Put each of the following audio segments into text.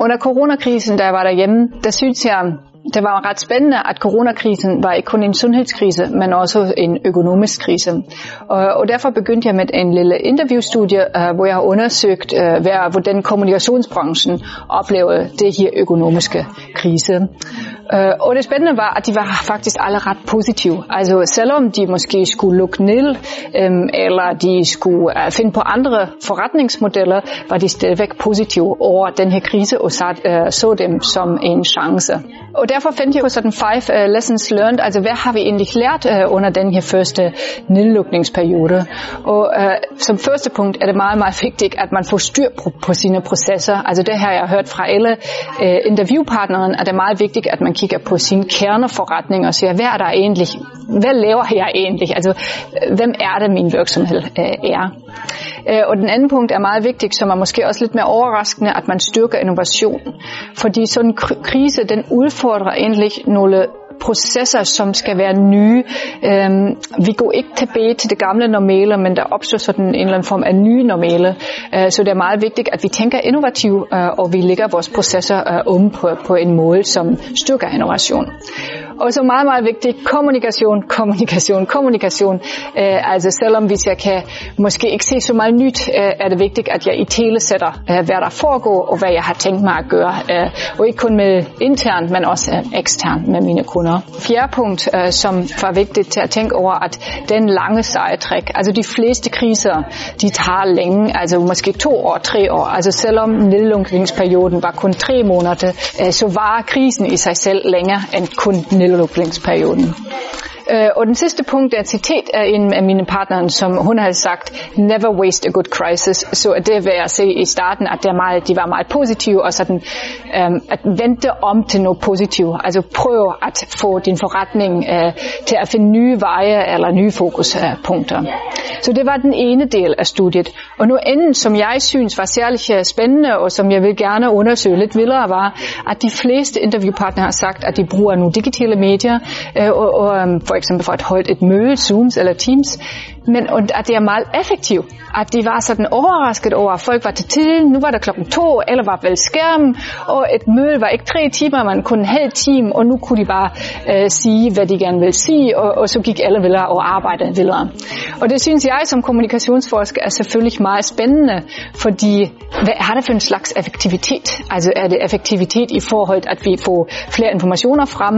under coronakrisen, da jeg var derhjemme, der synes jeg, det var ret spændende, at coronakrisen var ikke kun en sundhedskrise, men også en økonomisk krise. Og, og derfor begyndte jeg med en lille interviewstudie, uh, hvor jeg har undersøgt, uh, hvad, hvordan kommunikationsbranchen oplevede det her økonomiske krise. Uh, og det spændende var, at de var faktisk alle ret positive. Altså selvom de måske skulle lukke ned, um, eller de skulle uh, finde på andre forretningsmodeller, var de stadigvæk positive over den her krise og sat, uh, så dem som en chance. Og derfor fandt jeg på sådan five uh, lessons learned, altså hvad har vi egentlig lært uh, under den her første nedlukningsperiode. Og uh, som første punkt er det meget, meget vigtigt, at man får styr på, på sine processer. Altså det har jeg hørt fra alle uh, interviewpartneren, at det er meget vigtigt, at man kigger på sin kerneforretning og siger, hvad er der egentlig, hvad laver jeg egentlig? Altså hvem er det, min virksomhed øh, er? Øh, og den anden punkt er meget vigtig, som er måske også lidt mere overraskende, at man styrker innovation. Fordi sådan en krise, den udfordrer egentlig nogle processer, som skal være nye. Øhm, vi går ikke tilbage til det gamle normale, men der opstår sådan en eller anden form af nye normale. Øh, så det er meget vigtigt, at vi tænker innovativt, øh, og vi lægger vores processer øh, om på, på en måde, som styrker innovation. Og så meget, meget vigtigt, kommunikation, kommunikation, kommunikation. Uh, altså selvom hvis jeg kan måske ikke se så meget nyt, uh, er det vigtigt, at jeg i tale sætter, uh, øh, hvad der foregår, og hvad jeg har tænkt mig at gøre. Uh, og ikke kun med internt, men også uh, eksternt med mine kunder. Fjerde punkt, uh, som var vigtigt til at tænke over, at den lange sejtræk, altså de fleste kriser, de tager længe, altså måske to år, tre år. Altså selvom nedlukningsperioden var kun tre måneder, uh, så var krisen i sig selv længere end kun nedlukningsperioden. Øh, og den sidste punkt er et citat af en af mine partnere, som hun havde sagt, never waste a good crisis. Så det vil jeg se i starten, at det er meget, de var meget positive, og sådan um, at vente om til noget positivt. Altså prøv at få din forretning uh, til at finde nye veje eller nye fokuspunkter. Uh, så det var den ene del af studiet. Og nu enden, som jeg synes var særligt øh, spændende, og som jeg vil gerne undersøge lidt vildere, var, at de fleste interviewpartnere har sagt, at de bruger nu digitale medier, uh, og, og øhm, for for eksempel for at holde et møde, Zooms eller Teams, men at det er meget effektivt. At de var sådan overrasket over, at folk var til tiden, nu var der klokken to, eller var vel skærmen, og et møde var ikke tre timer, man kun en halv time, og nu kunne de bare øh, sige, hvad de gerne ville sige, og, og så gik alle videre og arbejdede videre. Og det synes jeg som kommunikationsforsker er selvfølgelig meget spændende, fordi hvad er det for en slags effektivitet? Altså er det effektivitet i forhold, at vi får flere informationer frem,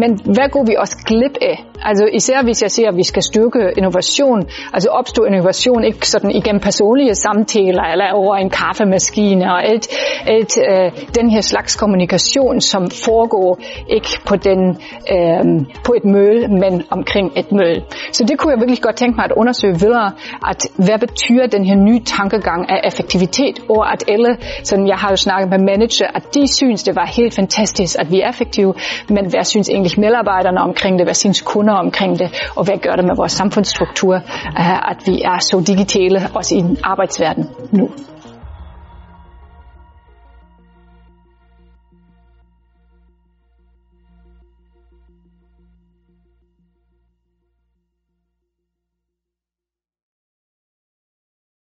men hvad går vi også glip af? Altså især hvis jeg siger, at vi skal styrke innovation, altså opstå innovation ikke sådan igennem personlige samtaler eller over en kaffemaskine og alt, alt øh, den her slags kommunikation, som foregår ikke på, den, øh, på et møde, men omkring et møde. Så det kunne jeg virkelig godt tænke mig at undersøge videre, at hvad betyder den her nye tankegang af effektivitet, og at alle, som jeg har jo snakket med manager, at de synes, det var helt fantastisk, at vi er effektive, men hvad synes egentlig medarbejderne omkring det, hvad synes kunder omkring det, og hvad gør det med vores samfundsstruktur, øh, at vi er så digitale også i arbejdsverdenen nu.